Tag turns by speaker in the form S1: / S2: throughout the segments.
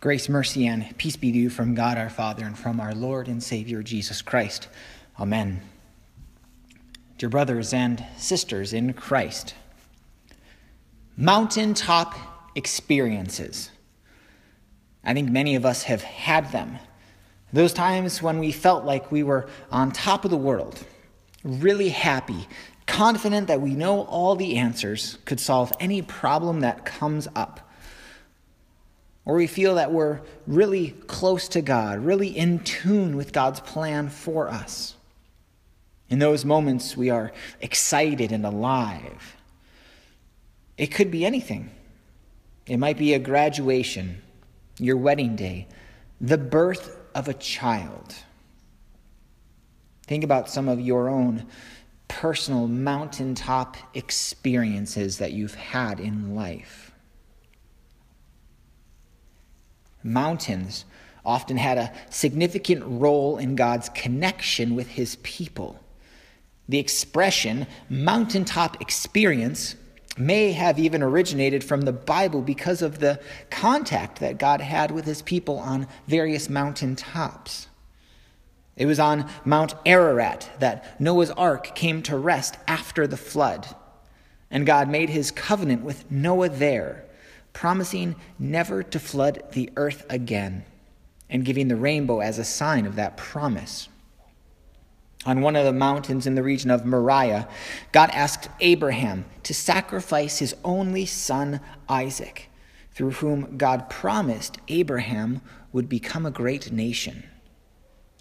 S1: Grace, mercy, and peace be to you from God our Father and from our Lord and Savior Jesus Christ. Amen. Dear brothers and sisters in Christ, mountaintop experiences. I think many of us have had them. Those times when we felt like we were on top of the world, really happy, confident that we know all the answers, could solve any problem that comes up or we feel that we're really close to God, really in tune with God's plan for us. In those moments, we are excited and alive. It could be anything. It might be a graduation, your wedding day, the birth of a child. Think about some of your own personal mountaintop experiences that you've had in life. Mountains often had a significant role in God's connection with his people. The expression mountaintop experience may have even originated from the Bible because of the contact that God had with his people on various mountain tops. It was on Mount Ararat that Noah's ark came to rest after the flood, and God made his covenant with Noah there promising never to flood the earth again and giving the rainbow as a sign of that promise. On one of the mountains in the region of Moriah, God asked Abraham to sacrifice his only son, Isaac, through whom God promised Abraham would become a great nation.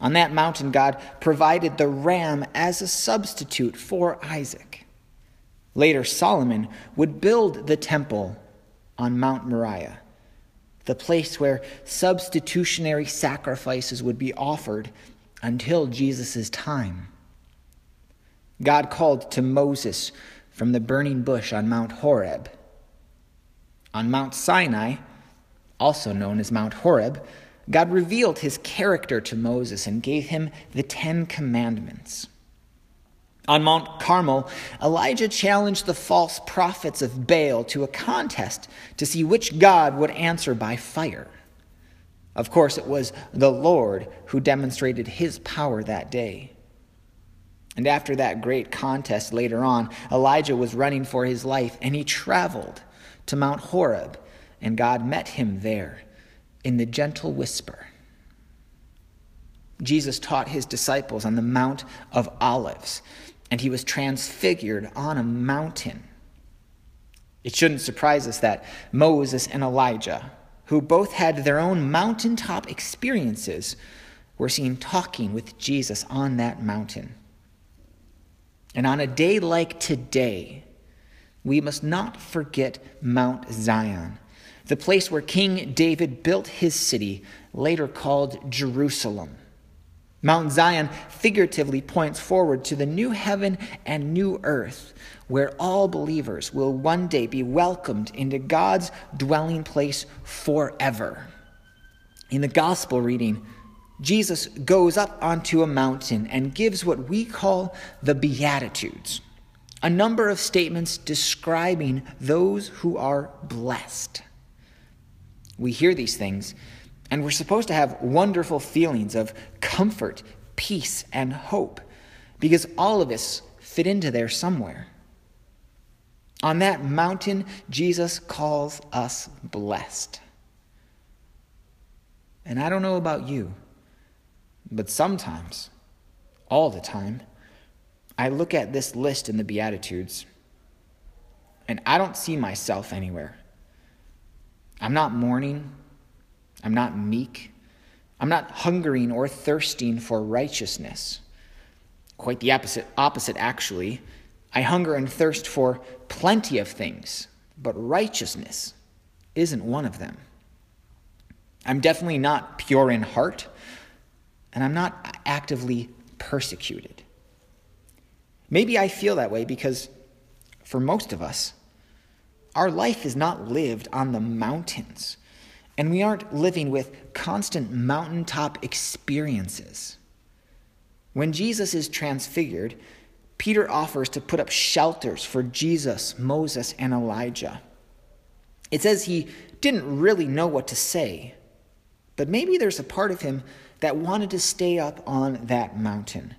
S1: On that mountain, God provided the ram as a substitute for Isaac. Later, Solomon would build the temple on Mount Moriah, the place where substitutionary sacrifices would be offered until Jesus' time. God called to Moses from the burning bush on Mount Horeb. On Mount Sinai, also known as Mount Horeb, God revealed his character to Moses and gave him the Ten Commandments. On Mount Carmel, Elijah challenged the false prophets of Baal to a contest to see which God would answer by fire. Of course, it was the Lord who demonstrated his power that day. And after that great contest later on, Elijah was running for his life and he traveled to Mount Horeb, and God met him there in the gentle whisper. Jesus taught his disciples on the Mount of Olives and he was transfigured on a mountain. It shouldn't surprise us that Moses and Elijah, who both had their own mountaintop experiences, were seen talking with Jesus on that mountain. And on a day like today, we must not forget Mount Zion, the place where King David built his city, later called Jerusalem. Mount Zion figuratively points forward to the new heaven and new earth, where all believers will one day be welcomed into God's dwelling place forever. In the gospel reading, Jesus goes up onto a mountain and gives what we call the Beatitudes, a number of statements describing those who are blessed. We hear these things and we're supposed to have wonderful feelings of comfort, peace, and hope because all of us fit into there somewhere. On that mountain, Jesus calls us blessed. And I don't know about you, but sometimes, all the time, I look at this list in the Beatitudes and I don't see myself anywhere. I'm not mourning. I'm not meek. I'm not hungering or thirsting for righteousness. Quite the opposite, opposite actually. I hunger and thirst for plenty of things, but righteousness isn't one of them. I'm definitely not pure in heart, and I'm not actively persecuted. Maybe I feel that way because for most of us, our life is not lived on the mountains and we aren't living with constant mountaintop experiences. When Jesus is transfigured, Peter offers to put up shelters for Jesus, Moses, and Elijah. It says he didn't really know what to say, But maybe there's a part of him that wanted to stay up on that mountain,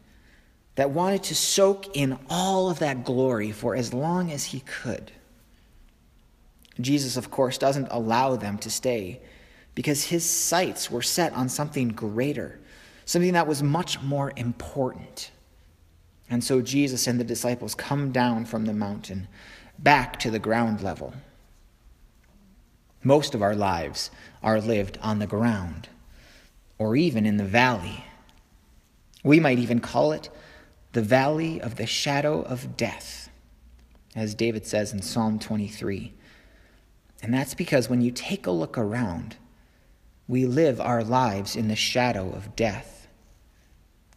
S1: that wanted to soak in all of that glory for as long as he could. Jesus, of course, doesn't allow them to stay because his sights were set on something greater, something that was much more important. And so Jesus and the disciples come down from the mountain back to the ground level. Most of our lives are lived on the ground or even in the valley. We might even call it the valley of the shadow of death, as David says in Psalm 23. And that's because when you take a look around, we live our lives in the shadow of death.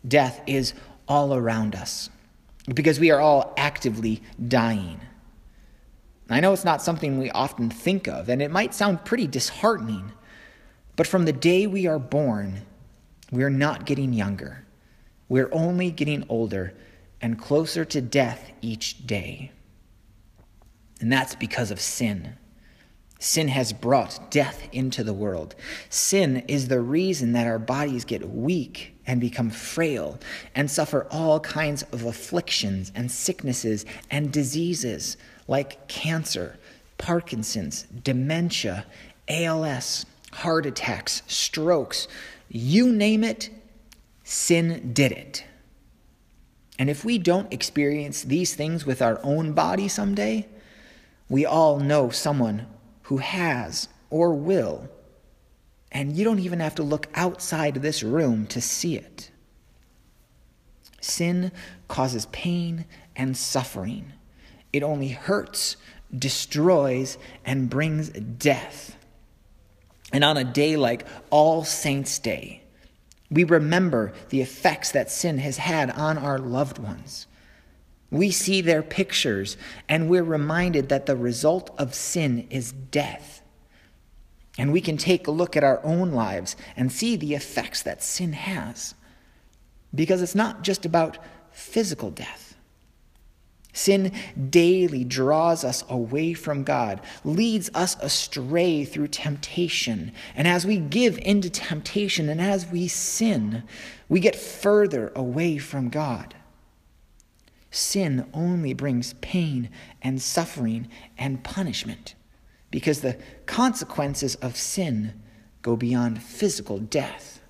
S1: Death is all around us because we are all actively dying. I know it's not something we often think of, and it might sound pretty disheartening, but from the day we are born, we're not getting younger. We're only getting older and closer to death each day. And that's because of sin. Sin has brought death into the world. Sin is the reason that our bodies get weak and become frail and suffer all kinds of afflictions and sicknesses and diseases like cancer, Parkinson's, dementia, ALS, heart attacks, strokes, you name it, sin did it. And if we don't experience these things with our own body someday, we all know someone who has or will. And you don't even have to look outside this room to see it. Sin causes pain and suffering. It only hurts, destroys, and brings death. And on a day like All Saints' Day, we remember the effects that sin has had on our loved ones. We see their pictures and we're reminded that the result of sin is death. And we can take a look at our own lives and see the effects that sin has. Because it's not just about physical death. Sin daily draws us away from God, leads us astray through temptation. And as we give into temptation and as we sin, we get further away from God. Sin only brings pain and suffering and punishment because the consequences of sin go beyond physical death.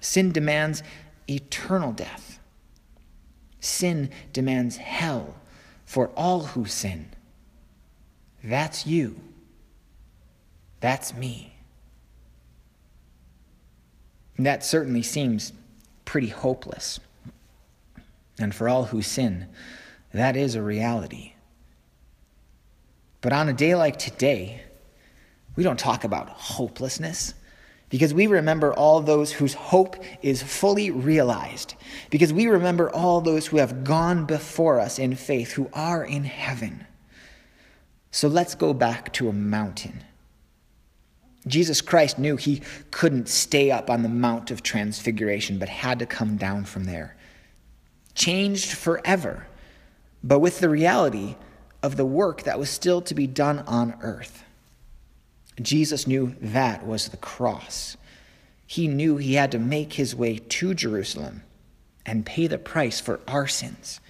S1: Sin demands eternal death. Sin demands hell for all who sin. That's you. That's me. And that certainly seems pretty hopeless. And for all who sin, that is a reality. But on a day like today, we don't talk about hopelessness because we remember all those whose hope is fully realized, because we remember all those who have gone before us in faith, who are in heaven. So let's go back to a mountain. Jesus Christ knew he couldn't stay up on the Mount of Transfiguration, but had to come down from there. Changed forever, but with the reality of the work that was still to be done on earth. Jesus knew that was the cross. He knew he had to make his way to Jerusalem and pay the price for our sins.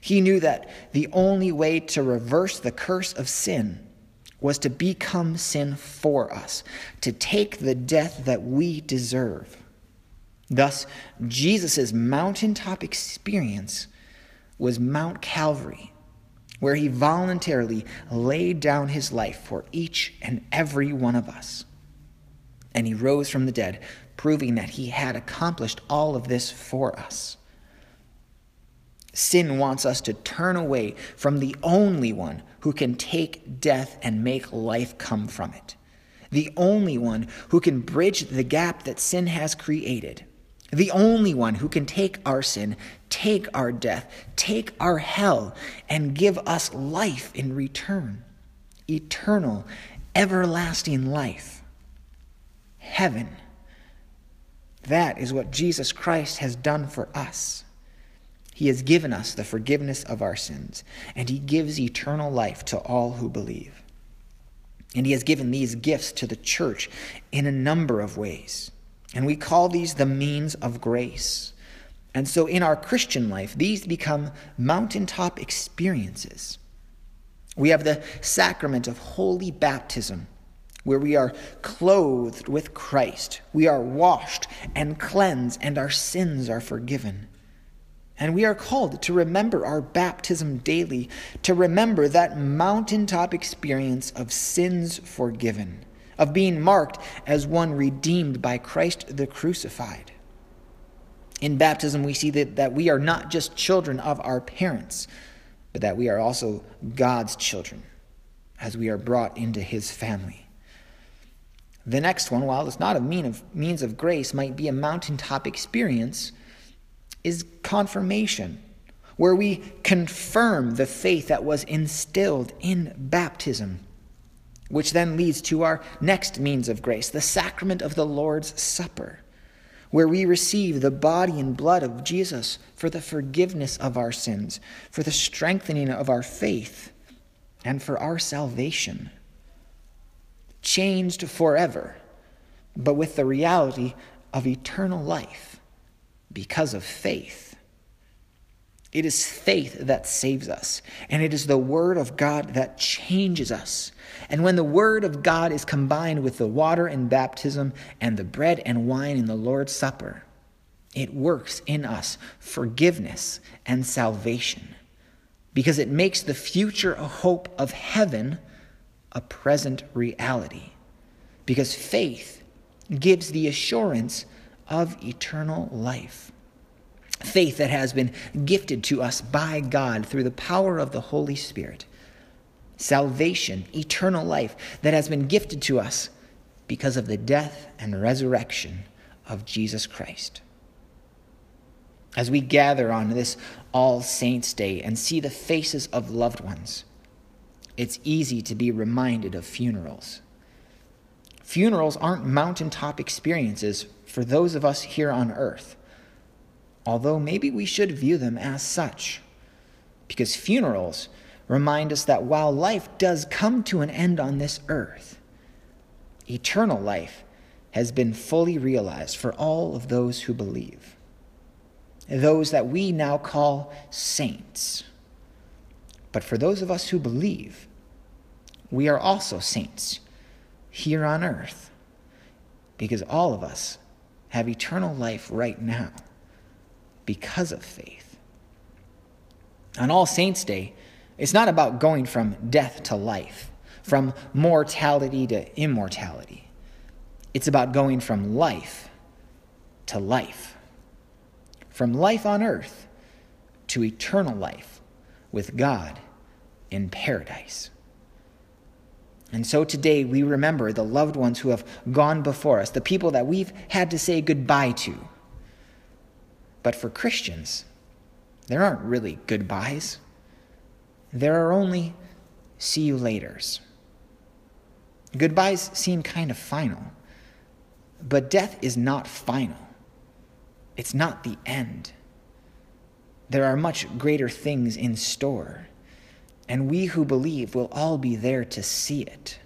S1: He knew that the only way to reverse the curse of sin was to become sin for us, to take the death that we deserve. Thus, Jesus' mountaintop experience was Mount Calvary, where he voluntarily laid down his life for each and every one of us. And he rose from the dead, proving that he had accomplished all of this for us. Sin wants us to turn away from the only one who can take death and make life come from it, the only one who can bridge the gap that sin has created the only one who can take our sin, take our death, take our hell, and give us life in return eternal, everlasting life. Heaven. That is what Jesus Christ has done for us. He has given us the forgiveness of our sins, and He gives eternal life to all who believe. And he has given these gifts to the church in a number of ways. And we call these the means of grace. And so in our Christian life, these become mountaintop experiences. We have the sacrament of holy baptism, where we are clothed with Christ. We are washed and cleansed, and our sins are forgiven. And we are called to remember our baptism daily, to remember that mountaintop experience of sins forgiven, of being marked as one redeemed by Christ the crucified. In baptism, we see that, that we are not just children of our parents, but that we are also God's children as we are brought into his family. The next one, while it's not a mean of, means of grace, might be a mountaintop experience is confirmation, where we confirm the faith that was instilled in baptism, which then leads to our next means of grace, the sacrament of the Lord's Supper, where we receive the body and blood of Jesus for the forgiveness of our sins, for the strengthening of our faith, and for our salvation. Changed forever, but with the reality of eternal life because of faith. It is faith that saves us, and it is the Word of God that changes us. And when the Word of God is combined with the water in baptism and the bread and wine in the Lord's Supper, it works in us forgiveness and salvation because it makes the future hope of heaven a present reality. Because faith gives the assurance of eternal life. Faith that has been gifted to us by God through the power of the Holy Spirit. Salvation, eternal life that has been gifted to us because of the death and resurrection of Jesus Christ. As we gather on this All Saints' Day and see the faces of loved ones, it's easy to be reminded of funerals. Funerals aren't mountaintop experiences for those of us here on earth, although maybe we should view them as such. Because funerals remind us that while life does come to an end on this earth, eternal life has been fully realized for all of those who believe. Those that we now call saints. But for those of us who believe, we are also saints here on earth because all of us have eternal life right now because of faith. On All Saints' Day, it's not about going from death to life, from mortality to immortality. It's about going from life to life, from life on earth to eternal life with God in paradise. And so today we remember the loved ones who have gone before us, the people that we've had to say goodbye to. But for Christians, there aren't really goodbyes. There are only see you laters. Goodbyes seem kind of final, but death is not final. It's not the end. There are much greater things in store and we who believe will all be there to see it.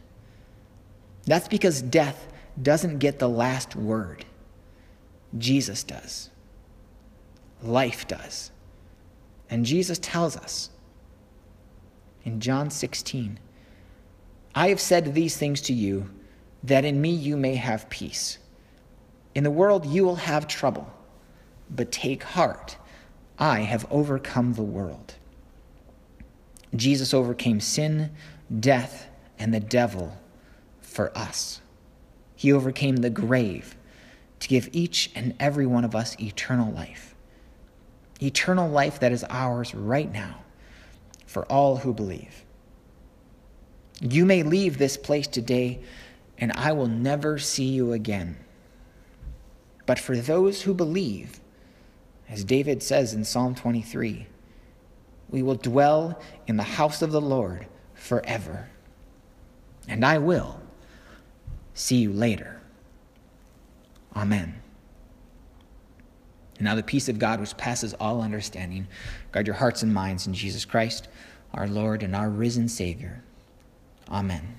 S1: That's because death doesn't get the last word. Jesus does. Life does. And Jesus tells us in John 16 I have said these things to you, that in me you may have peace. In the world you will have trouble, but take heart. I have overcome the world. Jesus overcame sin, death, and the devil for us. He overcame the grave to give each and every one of us eternal life. Eternal life that is ours right now for all who believe. You may leave this place today, and I will never see you again. But for those who believe, as David says in Psalm 23, we will dwell in the house of the Lord forever. And I will see you later. Amen. And now the peace of God, which passes all understanding, guard your hearts and minds in Jesus Christ, our Lord and our risen Savior. Amen.